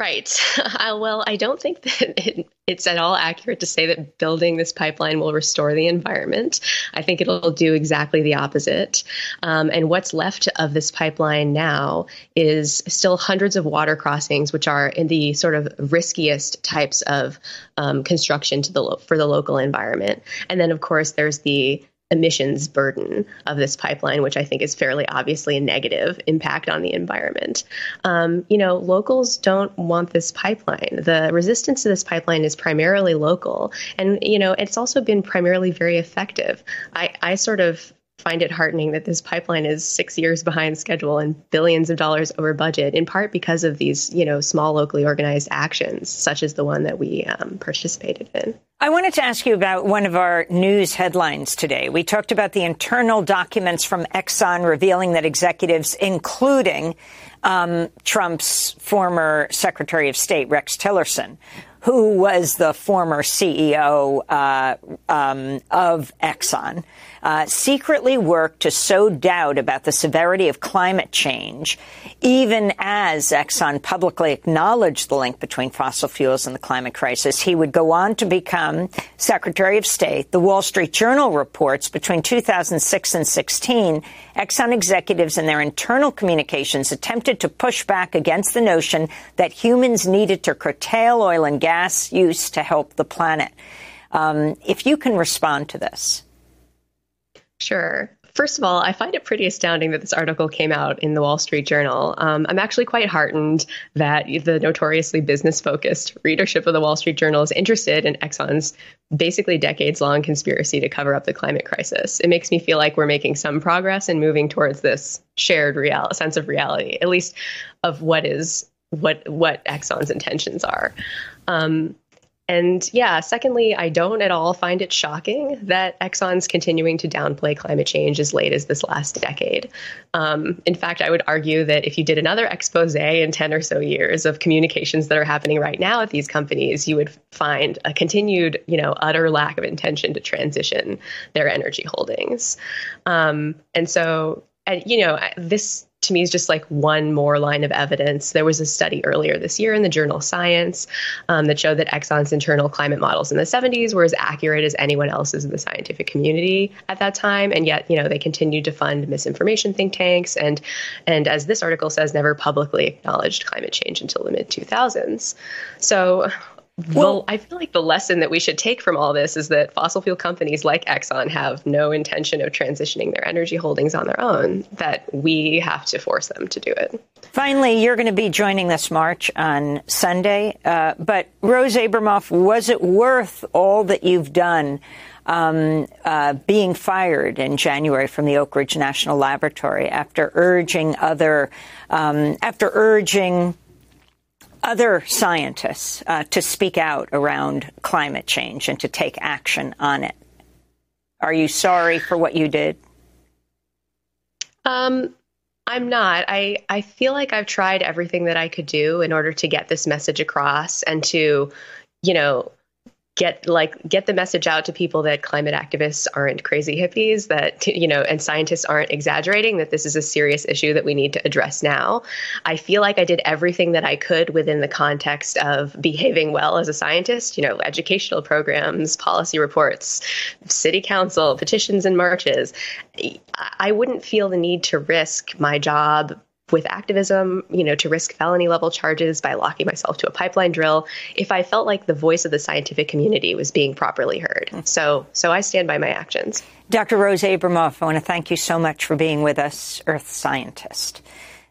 Speaker 16: Right. <laughs> Uh, well, I don't think that <laughs> it, it's at all accurate to say that building this pipeline will restore the environment. I think it'll do exactly the opposite. Um, and what's left of this pipeline now is still hundreds of water crossings, which are in the sort of riskiest types of um, construction to the for the local environment. And then, of course, there's the emissions burden of this pipeline, which I think is fairly obviously a negative impact on the environment. Um, you know, locals don't want this pipeline. The resistance to this pipeline is primarily local, and you know, it's also been primarily very effective. I, I sort of find it heartening that this pipeline is six years behind schedule and billions of dollars over budget, in part because of these, you know, small locally organized actions, such as the one that we um, participated in.
Speaker 1: I wanted to ask you about one of our news headlines today. We talked about the internal documents from Exxon revealing that executives, including um, Trump's former Secretary of State, Rex Tillerson, who was the former CEO uh, um, of Exxon, uh, secretly worked to sow doubt about the severity of climate change, even as Exxon publicly acknowledged the link between fossil fuels and the climate crisis. He would go on to become Secretary of State. The Wall Street Journal reports between 2006 and 16, Exxon executives in their internal communications attempted to push back against the notion that humans needed to curtail oil and gas use to help the planet. Um, if you can respond to this.
Speaker 16: Sure. First of all, I find it pretty astounding that this article came out in the Wall Street Journal. Um, I'm actually quite heartened that the notoriously business focused readership of the Wall Street Journal is interested in Exxon's basically decades long conspiracy to cover up the climate crisis. It makes me feel like we're making some progress and moving towards this shared real- sense of reality, at least of what is what what Exxon's intentions are. Um, and yeah, secondly, I don't at all find it shocking that Exxon's continuing to downplay climate change as late as this last decade. Um, in fact, I would argue that if you did another expose in 10 or so years of communications that are happening right now at these companies, you would find a continued, you know, utter lack of intention to transition their energy holdings. Um, and so, and, you know, this to me is just like one more line of evidence. There was a study earlier this year in the journal Science um, that showed that Exxon's internal climate models in the 70s were as accurate as anyone else's in the scientific community at that time, and yet you know they continued to fund misinformation think tanks and and as this article says, never publicly acknowledged climate change until the mid 2000s. So well, I feel like the lesson that we should take from all this is that fossil fuel companies like Exxon have no intention of transitioning their energy holdings on their own, that we have to force them to do it.
Speaker 1: Finally, you're going to be joining this march on Sunday. Uh, but Rose Abramoff, was it worth all that you've done? Um, uh, being fired in January from the Oak Ridge National Laboratory after urging other, um, after urging other scientists uh, to speak out around climate change and to take action on it. Are you sorry for what you did?
Speaker 16: Um, I'm not. I, I feel like I've tried everything that I could do in order to get this message across and to, you know, get like get the message out to people that climate activists aren't crazy hippies that you know and scientists aren't exaggerating that this is a serious issue that we need to address now. I feel like i did everything that i could within the context of behaving well as a scientist you know educational programs policy reports city council petitions and marches. I wouldn't feel the need to risk my job with activism, you know, to risk felony level charges by locking myself to a pipeline drill if I felt like the voice of the scientific community was being properly heard. So, so I stand by my actions.
Speaker 1: Dr. Rose Abramoff, I want to thank you so much for being with us, Earth Scientist.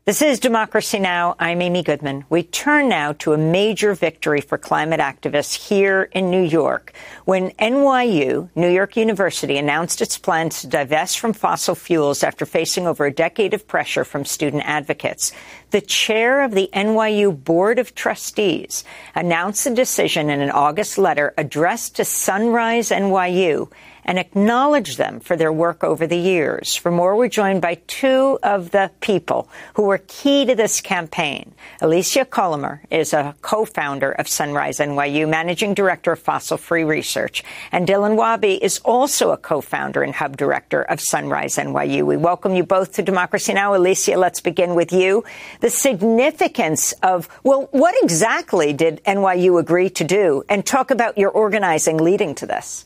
Speaker 1: This is Democracy Now! I'm Amy Goodman. We turn now to a major victory for climate activists here in New York when NYU, New York University, announced its plans to divest from fossil fuels after facing over a decade of pressure from student advocates. the chair of the NYU Board of Trustees announced the decision in an August letter addressed to Sunrise NYU and acknowledge them for their work over the years. For more, we're joined by two of the people who were key to this campaign. Alicia Colomer is a co-founder of Sunrise NYU, managing director of fossil free research. And Dylan Wabi is also a co-founder and hub director of Sunrise NYU. We welcome you both to Democracy Now! Alicia, let's begin with you. The significance of, well, what exactly did NYU agree to do? And talk about your organizing leading to this.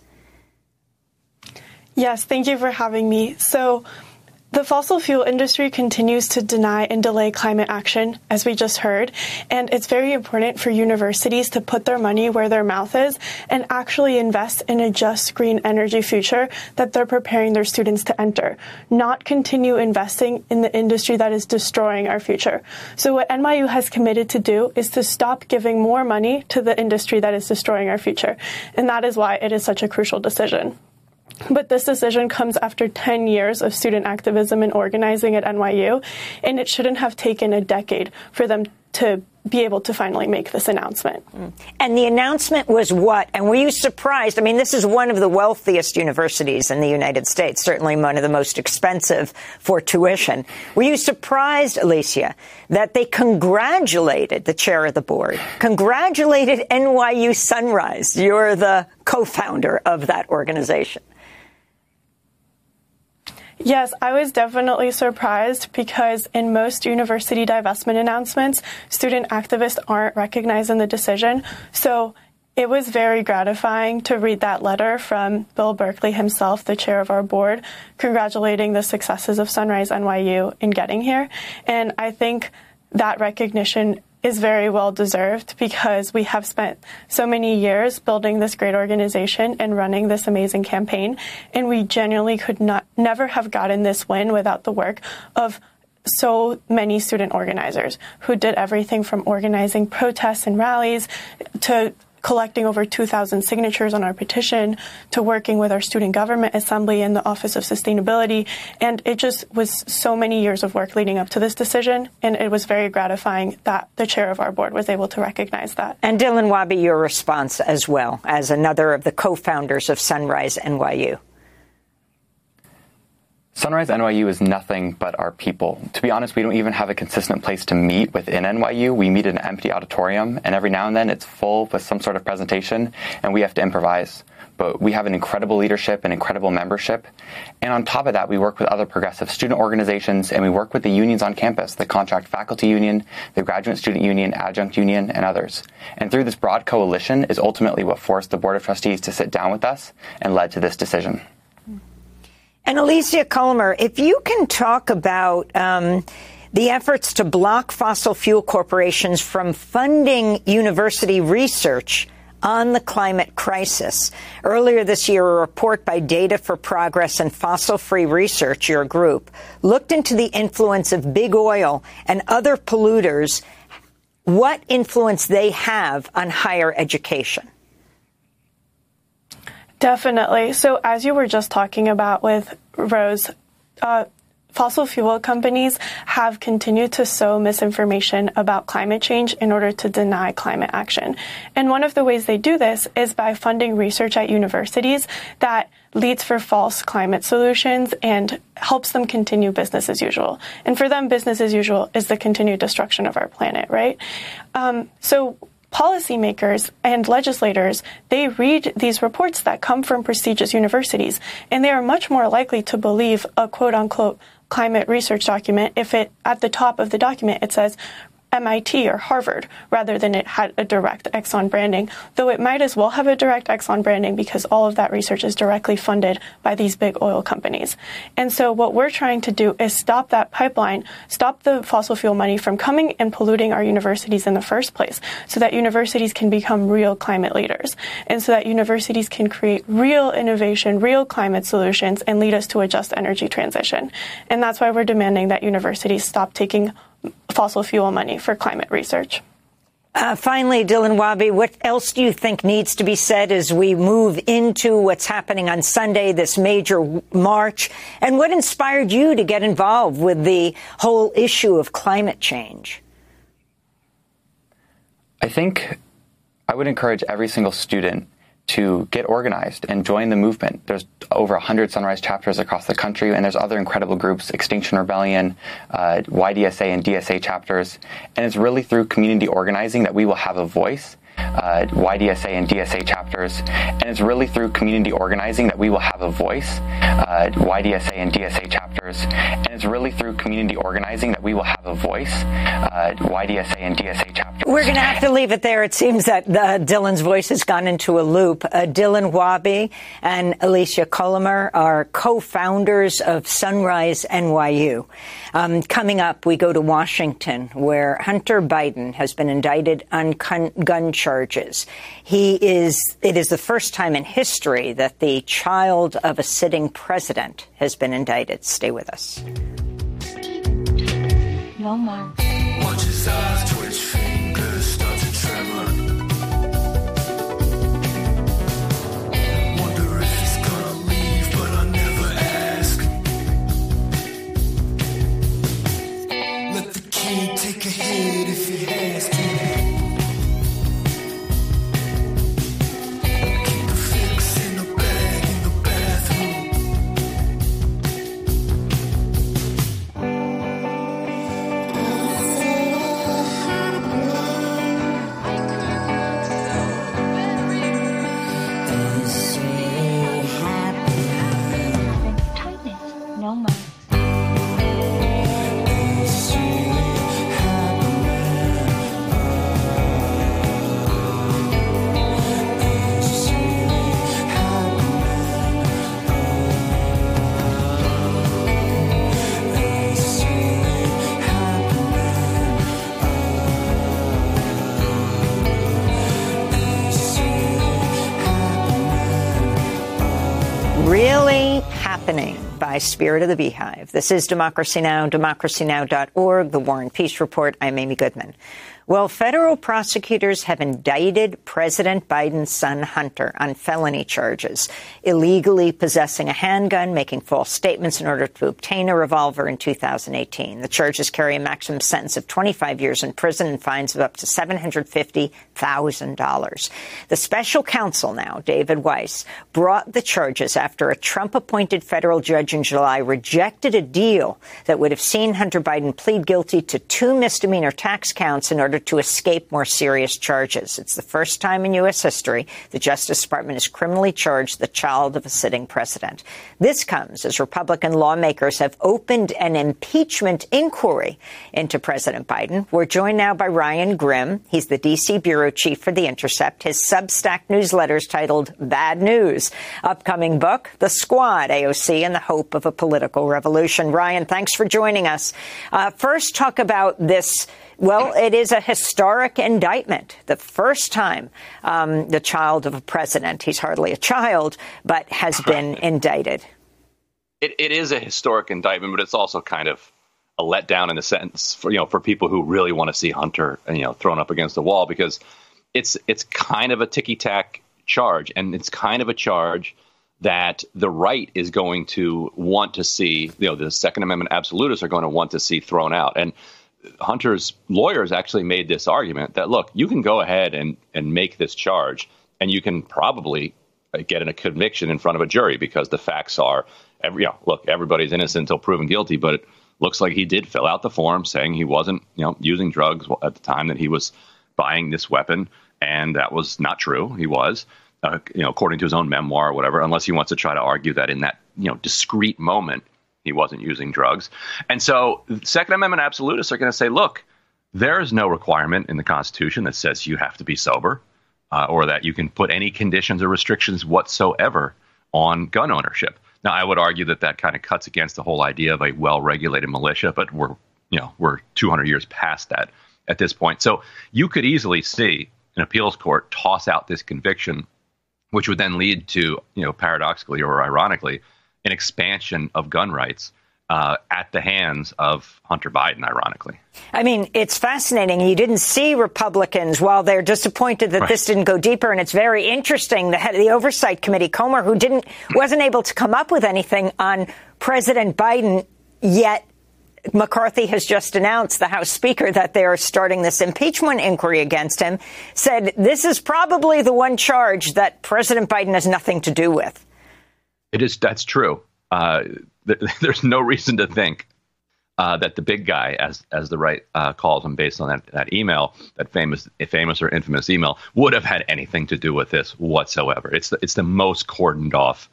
Speaker 4: Yes, thank you for having me. So, the fossil fuel industry continues to deny and delay climate action, as we just heard, and it's very important for universities to put their money where their mouth is and actually invest in a just green energy future that they're preparing their students to enter, not continue investing in the industry that is destroying our future. So what NYU has committed to do is to stop giving more money to the industry that is destroying our future, and that is why it is such a crucial decision. But this decision comes after 10 years of student activism and organizing at NYU, and it shouldn't have taken a decade for them to be able to finally make this announcement. Mm.
Speaker 1: And the announcement was what? And were you surprised? I mean, this is one of the wealthiest universities in the United States, certainly one of the most expensive for tuition. Were you surprised, Alicia, that they congratulated the chair of the board, congratulated NYU Sunrise? You're the co founder of that organization.
Speaker 4: Yes, I was definitely surprised because in most university divestment announcements, student activists aren't recognized in the decision. So it was very gratifying to read that letter from Bill Berkley himself, the chair of our board, congratulating the successes of Sunrise NYU in getting here. And I think that recognition is very well deserved because we have spent so many years building this great organization and running this amazing campaign. And we genuinely could not, never have gotten this win without the work of so many student organizers who did everything from organizing protests and rallies to collecting over 2,000 signatures on our petition to working with our student government assembly and the Office of Sustainability. And it just was so many years of work leading up to this decision. And it was very gratifying that the chair of our board was able to recognize that.
Speaker 1: And Dylan Wabi, your response as well as another of the co-founders of Sunrise NYU.
Speaker 17: Sunrise NYU is nothing but our people. To be honest, we don't even have a consistent place to meet within NYU. We meet in an empty auditorium, and every now and then it's full with some sort of presentation, and we have to improvise. But we have an incredible leadership and incredible membership. And on top of that, we work with other progressive student organizations, and we work with the unions on campus the Contract Faculty Union, the Graduate Student Union, Adjunct Union, and others. And through this broad coalition is ultimately what forced the Board of Trustees to sit down with us and led to this decision.
Speaker 1: And Alicia Colomer, if you can talk about um, the efforts to block fossil fuel corporations from funding university research on the climate crisis. Earlier this year, a report by Data for Progress and Fossil Free Research, your group, looked into the influence of big oil and other polluters, what influence they have on higher education.
Speaker 4: Definitely. So, as you were just talking about with Rose, uh, fossil fuel companies have continued to sow misinformation about climate change in order to deny climate action. And one of the ways they do this is by funding research at universities that leads for false climate solutions and helps them continue business as usual. And for them, business as usual is the continued destruction of our planet, right? Um, so policymakers and legislators, they read these reports that come from prestigious universities, and they are much more likely to believe a quote unquote climate research document if it at the top of the document it says MIT or Harvard rather than it had a direct Exxon branding, though it might as well have a direct Exxon branding because all of that research is directly funded by these big oil companies. And so what we're trying to do is stop that pipeline, stop the fossil fuel money from coming and polluting our universities in the first place so that universities can become real climate leaders and so that universities can create real innovation, real climate solutions and lead us to a just energy transition. And that's why we're demanding that universities stop taking fossil fuel money for climate research.
Speaker 1: Uh, finally, Dylan Wabi, what else do you think needs to be said as we move into what's happening on Sunday, this major march? And what inspired you to get involved with the whole issue of climate change?
Speaker 17: I think I would encourage every single student to get organized and join the movement. There's over 100 Sunrise chapters across the country, and there's other incredible groups, Extinction Rebellion, uh, YDSA, and DSA chapters. And it's really through community organizing that we will have a voice uh, YDSA and DSA chapters. And it's really through community organizing that we will have a voice, uh, YDSA and DSA chapters. And it's really through community organizing that we will have a voice, uh, YDSA and DSA chapters.
Speaker 1: We're going to have to leave it there. It seems that Dylan's voice has gone into a loop. Uh, Dylan Wabi and Alicia Colomer are co-founders of Sunrise NYU. Um, coming up, we go to Washington, where Hunter Biden has been indicted on gun charges. He is. It is the first time in history that the child of a sitting president has been indicted. Stay with us.
Speaker 18: No more.
Speaker 1: By Spirit of the Beehive. This is Democracy Now!, democracynow.org, The War and Peace Report. I'm Amy Goodman. Well, federal prosecutors have indicted President Biden's son Hunter on felony charges, illegally possessing a handgun, making false statements in order to obtain a revolver in 2018. The charges carry a maximum sentence of 25 years in prison and fines of up to $750,000. The special counsel now, David Weiss, brought the charges after a Trump-appointed federal judge in July rejected a deal that would have seen Hunter Biden plead guilty to two misdemeanor tax counts in order order to escape more serious charges. It's the first time in U.S. history the Justice Department has criminally charged the child of a sitting president. This comes as Republican lawmakers have opened an impeachment inquiry into President Biden. We're joined now by Ryan Grim. He's the D.C. bureau chief for The Intercept. His Substack newsletter is titled Bad News. Upcoming book, The Squad, AOC and the Hope of a Political Revolution. Ryan, thanks for joining us. Uh, first, talk about this well, it is a historic indictment. The first time um, the child of a president, he's hardly a child, but has been indicted.
Speaker 19: It, it is a historic indictment, but it's also kind of a letdown in a sense for you know for people who really want to see Hunter you know thrown up against the wall because it's it's kind of a ticky tack charge and it's kind of a charge that the right is going to want to see you know the Second Amendment absolutists are going to want to see thrown out and Hunter's lawyers actually made this argument that look, you can go ahead and and make this charge, and you can probably get a conviction in front of a jury because the facts are, every, you know, look, everybody's innocent until proven guilty, but it looks like he did fill out the form saying he wasn't, you know, using drugs at the time that he was buying this weapon, and that was not true. He was. Uh, you know, according to his own memoir or whatever, unless he wants to try to argue that in that you know discrete moment he wasn't using drugs. And so Second Amendment absolutists are going to say, look, there is no requirement in the Constitution that says you have to be sober uh, or that you can put any conditions or restrictions whatsoever on gun ownership. Now, I would argue that that kind of cuts against the whole idea of a well-regulated militia, but we're, you know, we're 200 years past that at this point. So you could easily see an appeals court toss out this conviction, which would then lead to, you know, paradoxically or ironically, an expansion of gun rights uh, at the hands of Hunter Biden, ironically.
Speaker 1: I mean, it's fascinating. You didn't see Republicans while they're disappointed that right. this didn't go deeper, and it's very interesting. The head of the Oversight Committee, Comer, who didn't wasn't able to come up with anything on President Biden yet. McCarthy has just announced, the House Speaker, that they're starting this impeachment inquiry against him, said this is probably the one charge that President Biden has nothing to do with.
Speaker 19: It is. That's true. Uh, <laughs> there's no reason to think uh, that the big guy, as as the right uh, calls him, based on that, that email, that famous famous or infamous email, would have had anything to do with this whatsoever. It's the, it's the most cordoned off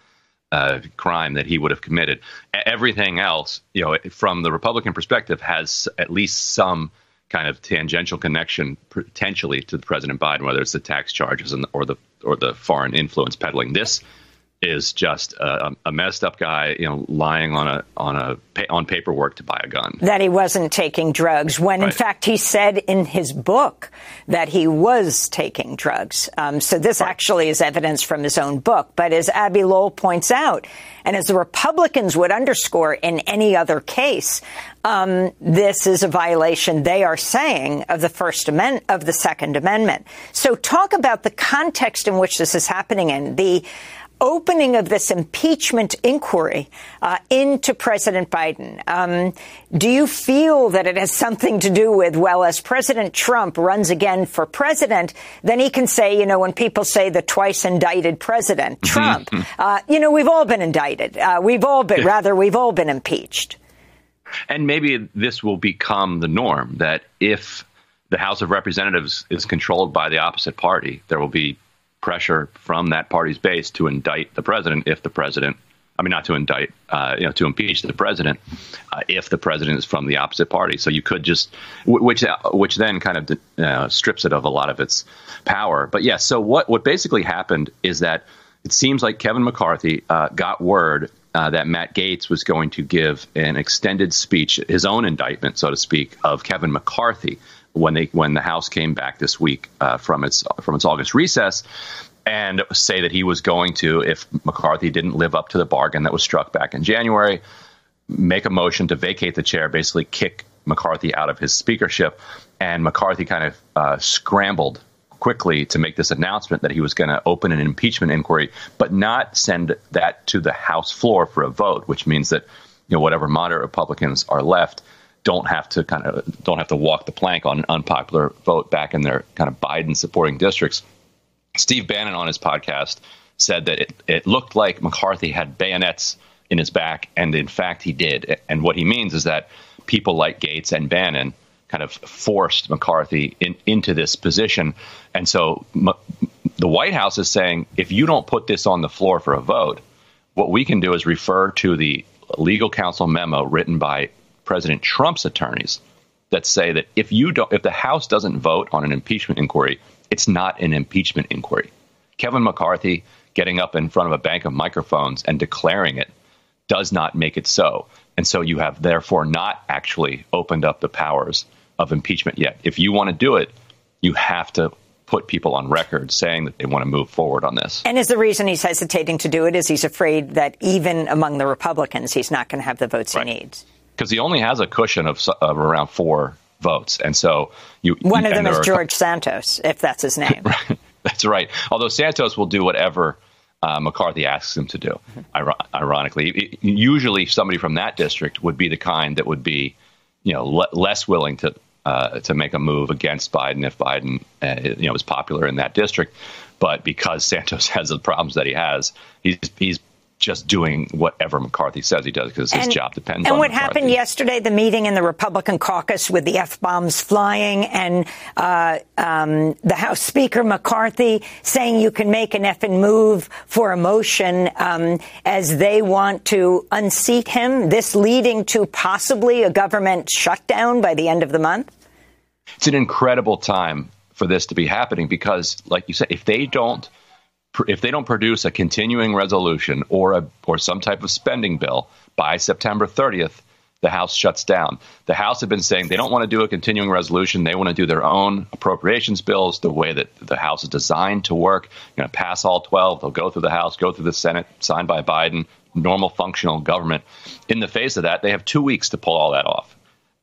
Speaker 19: uh, crime that he would have committed. Everything else, you know, from the Republican perspective, has at least some kind of tangential connection potentially to President Biden, whether it's the tax charges and, or the or the foreign influence peddling. This is just a, a, messed up guy, you know, lying on a on a on paperwork to buy a gun.
Speaker 1: That he wasn't taking drugs, when right. in fact he said in his book that he was taking drugs. Um, so this right. actually is evidence from his own book. But as Abbe Lowell points out, and as the Republicans would underscore in any other case, um, this is a violation. They are saying of the First Amendment of the Second Amendment. So talk about the context in which this is happening in the opening of this impeachment inquiry uh, into President Biden. Um, do you feel that it has something to do with, well, as President Trump runs again for president, then he can say, you know, when people say the twice indicted president. <laughs> Trump, uh, you know, we've all been indicted. Uh, we've all been, rather, we've all been impeached.
Speaker 19: And maybe this will become the norm that if the House of Representatives is controlled by the opposite party, there will be pressure from that party's base to indict the president if the president I mean, not to indict, uh, you know, to impeach the president uh, if the president is from the opposite party. So you could just, which which then kind of uh, strips it of a lot of its power. But yes, yeah, so what what basically happened is that it seems like Kevin McCarthy uh, got word uh, that Matt Gaetz was going to give an extended speech, his own indictment, so to speak, of Kevin McCarthy when they when the House came back this week uh, from its from its August recess, and say that he was going to, if McCarthy didn't live up to the bargain that was struck back in January, make a motion to vacate the chair, basically kick McCarthy out of his speakership. And McCarthy kind of uh, scrambled quickly to make this announcement that he was going to open an impeachment inquiry, but not send that to the House floor for a vote, which means that you know whatever moderate Republicans are left don't have to kind of don't have to walk the plank on an unpopular vote back in their kind of Biden supporting districts. Steve Bannon on his podcast said that it, it looked like McCarthy had bayonets in his back, and in fact he did. And what he means is that people like Gaetz and Bannon kind of forced McCarthy in, into this position. And so m- the White House is saying if you don't put this on the floor for a vote, what we can do is refer to the legal counsel memo written by President Trump's attorneys that say that if you don't, if the House doesn't vote on an impeachment inquiry, it's not an impeachment inquiry. Kevin McCarthy getting up in front of a bank of microphones and declaring it does not make it so. And so you have therefore not actually opened up the powers of impeachment yet. If you want to do it, you have to put people on record saying that they want to move forward on this.
Speaker 1: And is the reason he's hesitating to do it is he's afraid that even among the Republicans, he's not going to have the votes right. he needs
Speaker 19: because he only has a cushion of, of around four votes, and so you.
Speaker 1: One of them is George Santos, if that's his name. <laughs>
Speaker 19: that's right. Although Santos will do whatever uh, McCarthy asks him to do. ironically, usually somebody from that district would be the kind that would be, you know, le- less willing to uh, to make a move against Biden if Biden, uh, you know, is popular in that district. But because <laughs> Santos has the problems that he has, he's he's just doing whatever McCarthy says he does because his job depends
Speaker 1: and
Speaker 19: on.
Speaker 1: And what
Speaker 19: McCarthy.
Speaker 1: happened yesterday, the meeting in the Republican caucus with the f bombs flying, and uh, um, the House Speaker McCarthy saying you can make an effing move for a motion um, as they want to unseat him. This leading to possibly a government shutdown by the end of the month.
Speaker 19: It's an incredible time for this to be happening because, like you said, if they don't if they don't produce a continuing resolution or a or some type of spending bill by September 30th, the House shuts down. The House have been saying they don't want to do a continuing resolution. They want to do their own appropriations bills the way that the House is designed to work. Going to pass all 12. They'll go through the House, go through the Senate, signed by Biden, normal functional government. In the face of that, they have two weeks to pull all that off.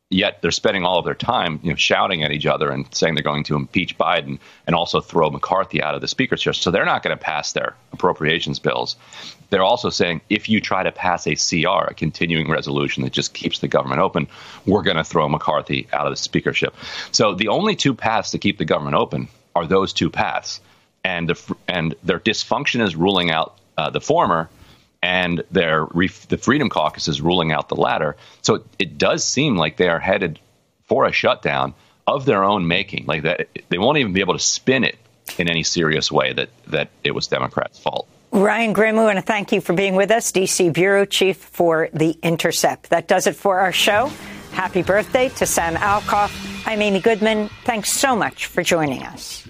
Speaker 19: Yet they're spending all of their time, you know, shouting at each other and saying they're going to impeach Biden and also throw McCarthy out of the speaker's chair. So they're not going to pass their appropriations bills. They're also saying if you try to pass a CR, a continuing resolution that just keeps the government open, we're going to throw McCarthy out of the speakership. So the only two paths to keep the government open are those two paths, and the, and their dysfunction is ruling out uh, the former and their the Freedom Caucus is ruling out the latter. So it, it does seem like they are headed for a shutdown of their own making. Like that, they won't even be able to spin it in any serious way that that it was Democrats' fault.
Speaker 1: Ryan Grim, we want to thank you for being with us, DC Bureau Chief for The Intercept. That does it for our show. Happy birthday to Sam Alcoff. I'm Amy Goodman. Thanks so much for joining us.